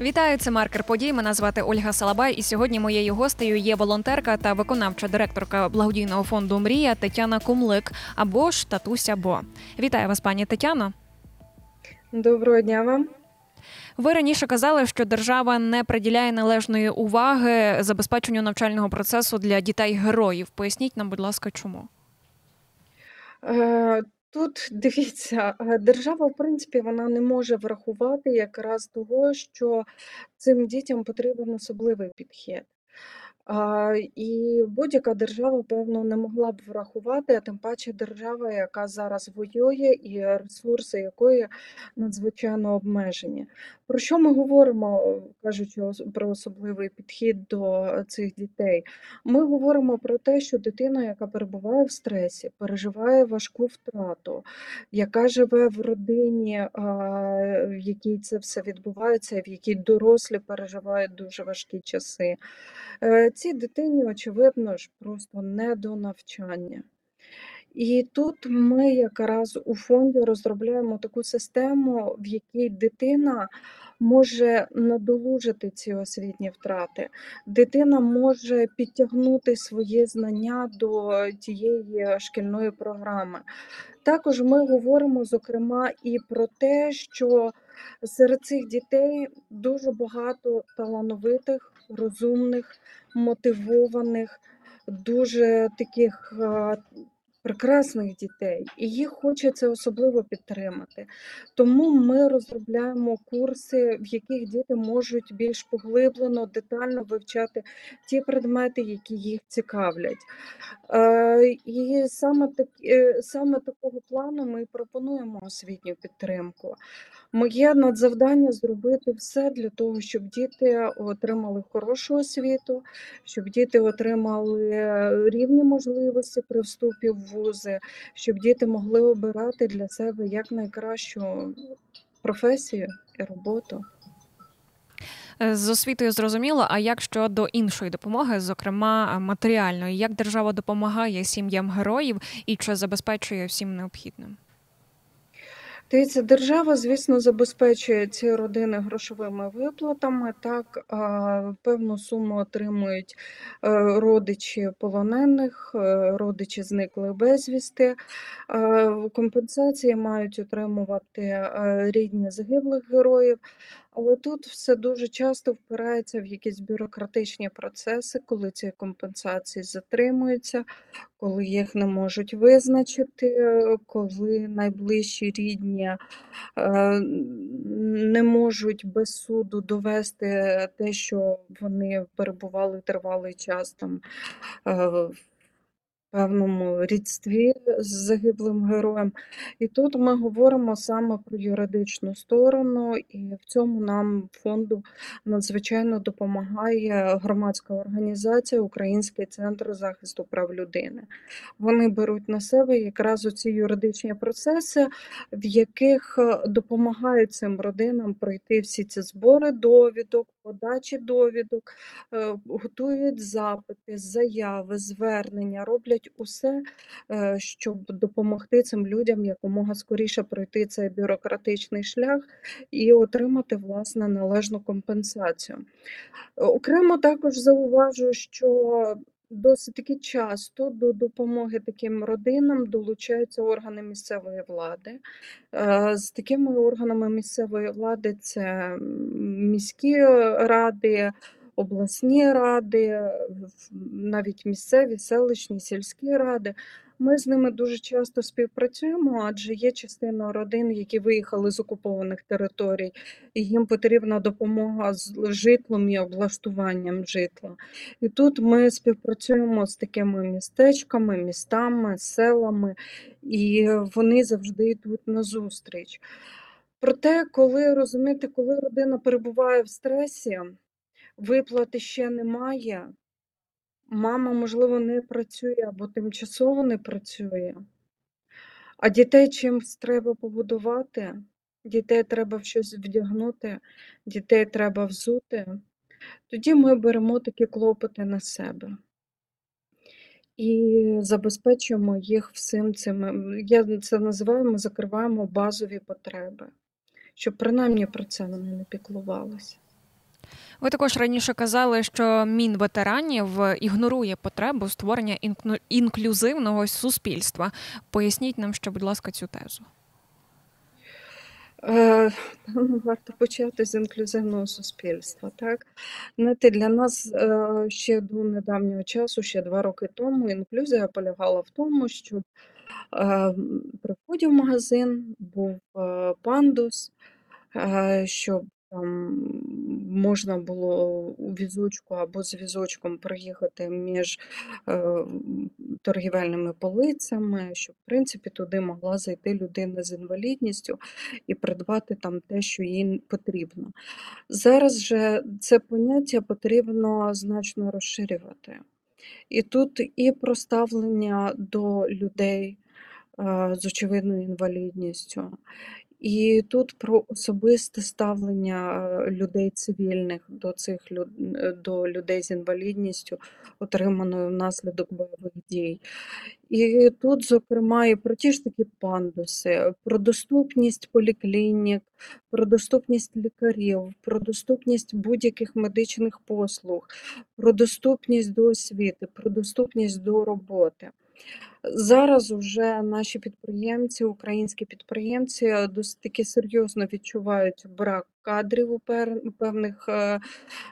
Вітаю, це маркер подій. Мене звати Ольга Салабай, і сьогодні моєю гостею є волонтерка та виконавча директорка благодійного фонду Мрія Тетяна Кумлик або ж Татуся Бо. Вітаю вас, пані Тетяно. Доброго дня вам. Ви раніше казали, що держава не приділяє належної уваги забезпеченню навчального процесу для дітей героїв. Поясніть нам, будь ласка, чому? Тут дивіться, е, держава, в принципі, вона не може врахувати якраз того, що цим дітям потрібен особливий підхід. І будь-яка держава, певно, не могла б врахувати, а тим паче держава, яка зараз воює, і ресурси якої надзвичайно обмежені. Про що ми говоримо, кажучи про особливий підхід до цих дітей? Ми говоримо про те, що дитина, яка перебуває в стресі, переживає важку втрату, яка живе в родині, в якій це все відбувається, в якій дорослі переживають дуже важкі часи. Цій дитині, очевидно ж, просто не до навчання. І тут ми якраз у фонді розробляємо таку систему, в якій дитина може надолужити ці освітні втрати. Дитина може підтягнути свої знання до тієї шкільної програми. Також ми говоримо, зокрема, і про те, що серед цих дітей дуже багато талановитих, розумних, мотивованих, дуже таких прекрасних дітей, і їх хочеться особливо підтримати. Тому ми розробляємо курси, в яких діти можуть більш поглиблено, детально вивчати ті предмети, які їх цікавлять. Е, І саме, так, е, саме такого плану ми пропонуємо освітню підтримку. Моє надзавдання зробити все для того, щоб діти отримали хорошу освіту, щоб діти отримали рівні можливості при вступі в вузи, щоб діти могли обирати для себе як найкращу професію і роботу. Е, З освітою зрозуміло. А як щодо іншої допомоги, зокрема матеріальної, як держава допомагає сім'ям героїв і чи забезпечує всім необхідним? Дивіться, держава, звісно, забезпечує ці родини грошовими виплатами. Так, певну суму отримують е, родичі полонених, е, родичі зниклих безвісти. Е, Компенсації мають отримувати рідні загиблих героїв. Але тут все дуже часто впирається в якісь бюрократичні процеси, коли ці компенсації затримуються, коли їх не можуть визначити, коли найближчі рідні е, не можуть без суду довести те, що вони перебували тривалий час там е, в певному рідстві з загиблим героєм. І тут ми говоримо саме про юридичну сторону, і в цьому нам фонду надзвичайно допомагає громадська організація Український центр захисту прав людини. Вони беруть на себе якраз оці юридичні процеси, в яких допомагають цим родинам пройти всі ці збори довідок, подачі довідок, е, готують запити, заяви, звернення, роблять усе, е, щоб допомогти цим людям якомога скоріше пройти цей бюрократичний шлях і отримати власне належну компенсацію. Окремо також зауважу, що досить таки часто до допомоги таким родинам долучаються органи місцевої влади. Е, З такими органами місцевої влади це міські ради, обласні ради, навіть місцеві, селищні, сільські ради. Ми з ними дуже часто співпрацюємо, адже є частина родин, які виїхали з окупованих територій, і їм потрібна допомога з житлом і облаштуванням житла. І тут ми співпрацюємо з такими містечками, містами, селами, і вони завжди йдуть на зустріч. Проте, коли розумієте, коли родина перебуває в стресі, виплати ще немає, мама, можливо, не працює або тимчасово не працює, а дітей чимось треба побудувати, дітей треба в щось вдягнути, дітей треба взути, тоді ми беремо такі клопоти на себе. І забезпечуємо їх всім цим. ем, Я це називаю, ми закриваємо базові потреби, щоб принаймні про це вони не піклувалися. Ви також раніше казали, що Мінветеранів ігнорує потребу створення інклюзивного суспільства. Поясніть нам, ще, будь ласка, цю тезу. Е, ну, Варто почати з інклюзивного суспільства. Так? Знаєте, для нас е, ще до недавнього часу, ще два роки тому, інклюзія полягала в тому, що е, при вході в магазин був пандус, щоб там можна було у візочку або з візочком проїхати між е, торгівельними полицями, щоб в принципі туди могла зайти людина з інвалідністю і придбати там те, що їй потрібно. Зараз же це поняття потрібно значно розширювати. І тут і про ставлення до людей е, з очевидною інвалідністю, і тут про особисте ставлення е, людей цивільних до цих люд- е, до людей з інвалідністю, отриманою внаслідок бойових дій. І тут, зокрема, і про ті ж такі пандуси, про доступність поліклінік, про доступність лікарів, про доступність будь-яких медичних послуг, про доступність до освіти, про доступність до роботи. Зараз вже наші підприємці, українські підприємці, досить таки серйозно відчувають брак кадрів у певних е, е,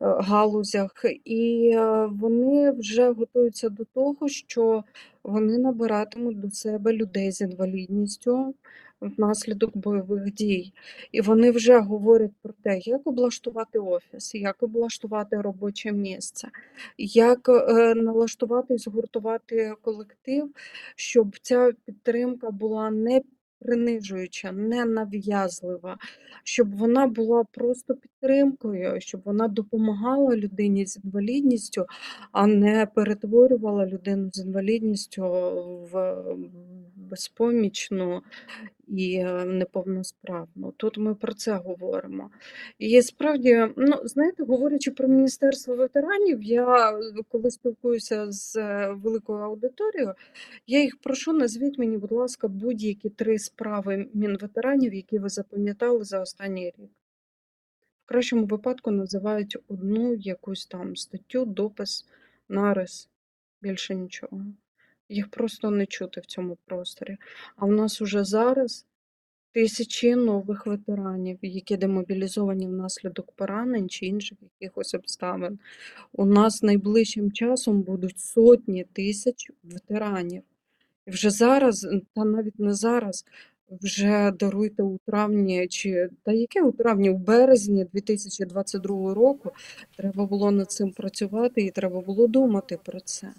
галузях, і е, вони вже готуються до того, що вони набиратимуть до себе людей з інвалідністю внаслідок бойових дій. І вони вже говорять про те, як облаштувати офіс, як облаштувати робоче місце, як е, налаштувати і згуртувати колектив, щоб ця підтримка була не принижуюча, не нав'язлива, щоб вона була просто підтримкою, щоб вона допомагала людині з інвалідністю, а не перетворювала людину з інвалідністю в безпомічну і е, неповносправну. Тут ми про це говоримо. І справді, ну знаєте, говорячи про Міністерство ветеранів, я е, коли спілкуюся з е, великою аудиторією, я їх прошу, назвіть мені, будь ласка, будь-які три справи Мінветеранів, які ви запам'ятали за останній рік. В кращому випадку називають одну якусь там статтю, допис, нарис, більше нічого. Їх просто не чути в цьому просторі. А в нас уже зараз тисячі нових ветеранів, які демобілізовані внаслідок поранень чи інших якихось обставин. У нас найближчим часом будуть сотні тисяч ветеранів. І вже зараз, та навіть не зараз, вже даруйте у травні, чи та яке у травні, у березні 2022 року треба було над цим працювати і треба було думати про це.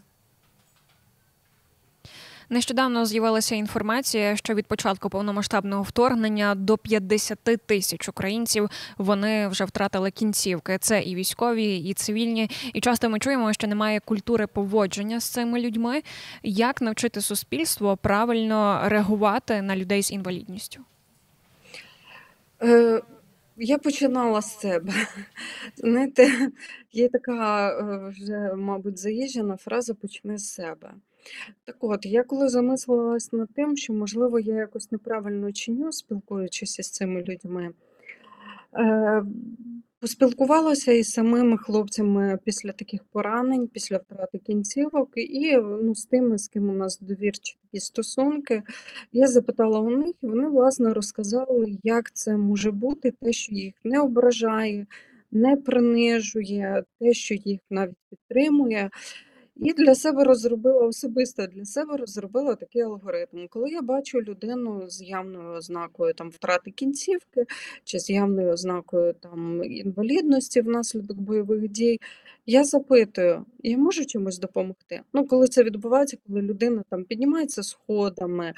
Нещодавно з'явилася інформація, що від початку повномасштабного вторгнення до 50 тисяч українців вони вже втратили кінцівки. Це і військові, і цивільні. І часто ми чуємо, що немає культури поводження з цими людьми. Як навчити суспільство правильно реагувати на людей з інвалідністю? Е, я починала з себе. Знаєте, є така е, вже, мабуть, заїжджена фраза почни з себе. Так от, я коли замислилась над тим, що, можливо, я якось неправильно чиню, спілкуючись із цими людьми, е, поспілкувалася із самими хлопцями після таких поранень, після втрати кінцівок, і ну, з тими, з ким у нас довірчі такі стосунки, я запитала у них, і вони, власне, розказали, як це може бути, те, що їх не ображає, не принижує, те, що їх навіть підтримує. І для себе розробила особисто для себе розробила такий алгоритм. Коли я бачу людину з явною ознакою там втрати кінцівки чи з явною ознакою там інвалідності внаслідок бойових дій, я запитую, я можу чимось допомогти? Ну, коли це відбувається, коли людина там піднімається сходами,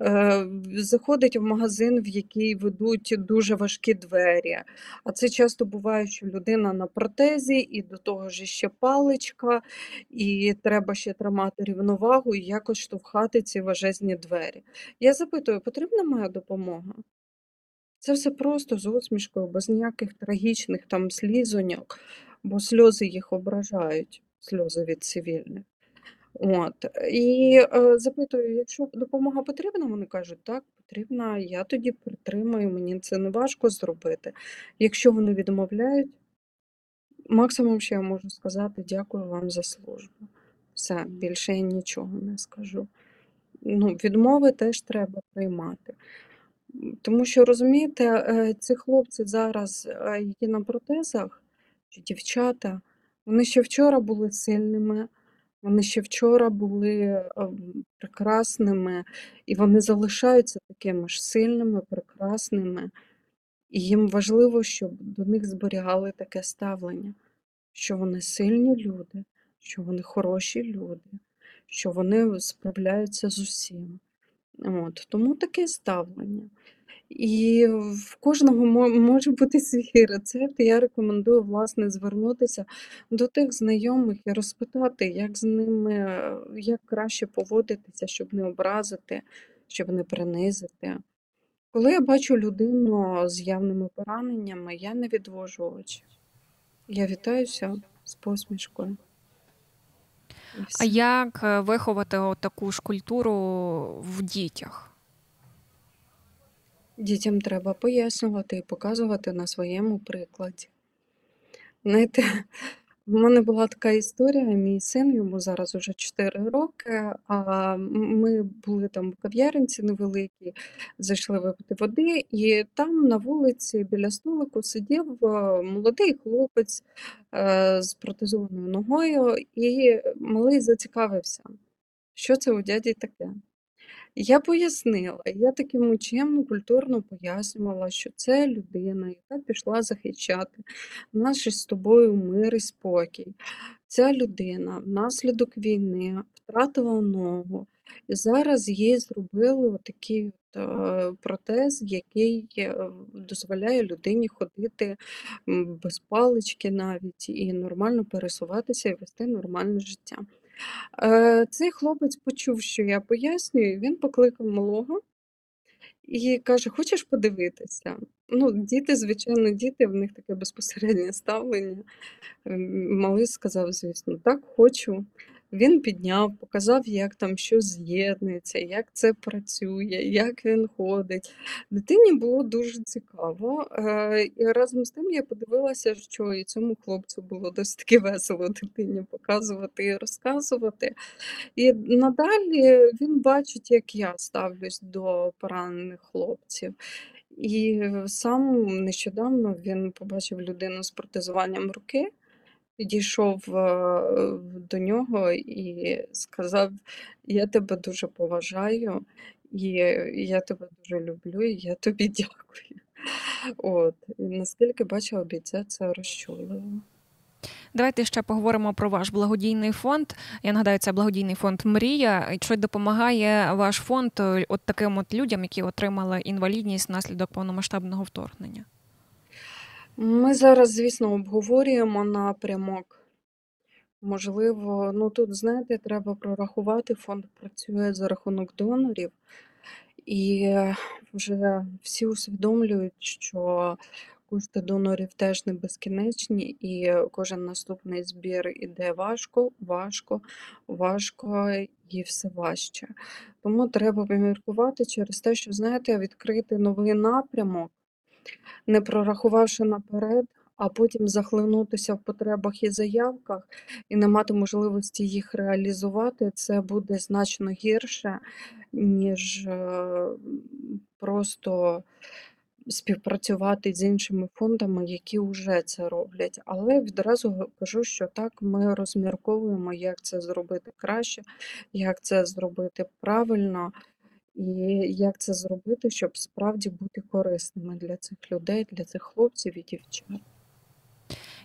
е, заходить в магазин, в який ведуть дуже важкі двері. А це часто буває, що людина на протезі, і до того ж ще паличка, і треба ще тримати рівновагу і якось штовхати ці важезні двері. Я запитую, потрібна моя допомога? Це все просто з усмішкою, без ніяких трагічних там слізоньок, бо сльози їх ображають, сльози від цивільних. От. І е, запитую, якщо допомога потрібна, вони кажуть, так, потрібна, я тоді притримаю, мені це не важко зробити. Якщо вони відмовляють, Максимум, що я можу сказати, дякую вам за службу. Все, більше я нічого не скажу. Ну, відмови теж треба приймати. Тому що, розумієте, е, ці хлопці зараз, е, які на протезах, чи дівчата, вони ще вчора були сильними, вони ще вчора були ем, прекрасними, і вони залишаються такими ж сильними, прекрасними. І їм важливо, щоб до них зберігали таке ставлення, що вони сильні люди, що вони хороші люди, що вони справляються з усім. От, тому таке ставлення. І в кожного може бути свій рецепт. Я рекомендую, власне, звернутися до тих знайомих і розпитати, як з ними, як краще поводитися, щоб не образити, щоб не принизити. Коли я бачу людину з явними пораненнями, я не відвожу очі. Я вітаюся з посмішкою. А як е, виховати таку ж культуру в дітях? Дітям треба пояснювати і показувати на своєму прикладі. Знаєте, в мене була така історія, мій син, йому зараз уже 4 роки, а ми були там в кав'яринці невеликій, зайшли випити води, і там на вулиці біля столику сидів е, молодий хлопець е, з протезованою ногою, і малий зацікавився, що це у дяді таке. Я пояснила, я таким чемно, культурно пояснювала, що це людина, яка пішла захищати наш із тобою мир і спокій. Ця людина внаслідок війни втратила ногу, і зараз їй зробили отакий от, е, протез, який е, дозволяє людині ходити без палички навіть і нормально пересуватися і вести нормальне життя. Е, Цей хлопець почув, що я пояснюю, він покликав малого і каже: Хочеш подивитися? Ну, діти, звичайно, діти, в них таке безпосереднє ставлення. Малий сказав, звісно, так, хочу. Він підняв, показав, як там що з'єднується, як це працює, як він ходить. Дитині було дуже цікаво. Е, І разом з тим я подивилася, що і цьому хлопцю було досить таки весело дитині показувати і розказувати. І надалі він бачить, як я ставлюсь до поранених хлопців. І сам нещодавно він побачив людину з протезуванням руки, підійшов е, до нього і сказав: Я тебе дуже поважаю, і я тебе дуже люблю, і я тобі дякую. От, і наскільки бачила бійця, це розчулило. Давайте ще поговоримо про ваш благодійний фонд. Я нагадаю, це благодійний фонд Мрія. Чи допомагає ваш фонд е, от таким от людям, які отримали інвалідність внаслідок повномасштабного вторгнення? Ми зараз, звісно, обговорюємо напрямок. Можливо, ну тут, знаєте, треба прорахувати. Фонд працює за рахунок донорів, і вже всі усвідомлюють, що кошти донорів теж не безкінечні, і кожен наступний збір іде важко, важко, важко і все важче. Тому треба поміркувати через те, що, знаєте, відкрити новий напрямок, не прорахувавши наперед, а потім захлинутися в потребах і заявках і не мати можливості їх реалізувати, це буде значно гірше, ніж е, просто співпрацювати з іншими фондами, які вже це роблять. Але відразу кажу, що так, ми розмірковуємо, як це зробити краще, як це зробити правильно. І як це зробити, щоб справді бути корисними для цих людей, для цих хлопців і дівчат.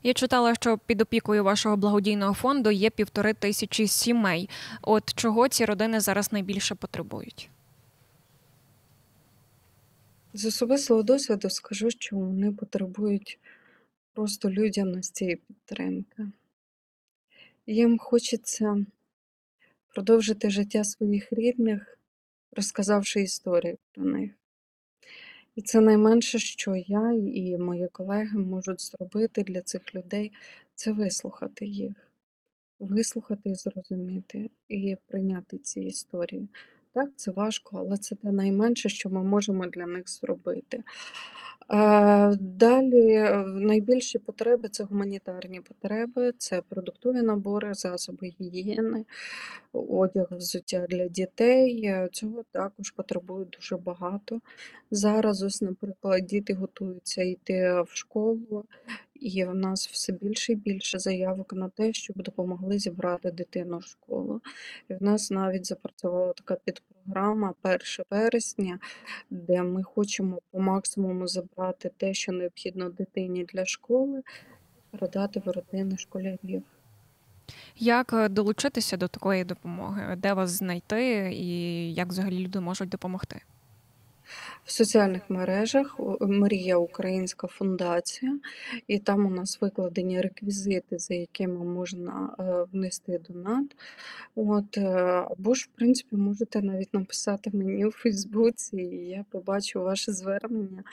Я читала, що під опікою вашого благодійного фонду є півтори тисячі сімей. От чого ці родини зараз найбільше потребують? З особистого досвіду скажу, що вони потребують просто людяності і підтримки. Їм хочеться продовжити життя своїх рідних, розказавши історії про них. І це найменше, що я і мої колеги можуть зробити для цих людей, це вислухати їх, вислухати і зрозуміти, і прийняти ці історії. Так, це важко, але це те найменше, що ми можемо для них зробити. Е, Далі е, найбільші потреби це гуманітарні потреби, це продуктові набори, засоби гігієни, одяг, взуття для дітей. Е, Цього також потребують дуже багато. Зараз, ось, наприклад, діти готуються йти в школу, і в нас все більше і більше заявок на те, щоб допомогли зібрати дитину в школу. І в нас навіть запрацювала така підпрограма 1 вересня, де ми хочемо по максимуму забрати те, що необхідно дитині для школи, передати в родини школярів. Як е, долучитися до такої допомоги? Де вас знайти і як взагалі люди можуть допомогти? В соціальних мережах Мрія Українська фундація, і там у нас викладені реквізити, за якими можна е, внести донат. От, е, або ж, в принципі, можете навіть написати мені у Фейсбуці, і я побачу ваше звернення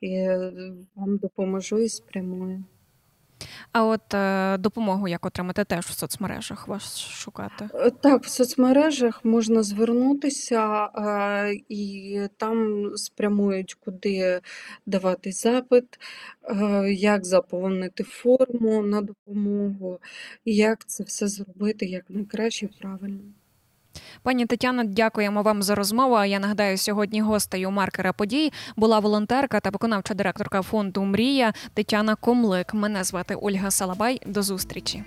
і е, вам допоможу і спрямую. А от е, допомогу як отримати теж в соцмережах вас шукати? Е, Так, в соцмережах можна звернутися, е, і там спрямують, куди давати запит, е, як заповнити форму на допомогу, як це все зробити як найкраще і правильно. Пані Тетяно, дякуємо вам за розмову. Я нагадаю, сьогодні гостею маркера подій була волонтерка та виконавча директорка фонду Мрія Тетяна Комлик. Мене звати Ольга Салабай. До зустрічі.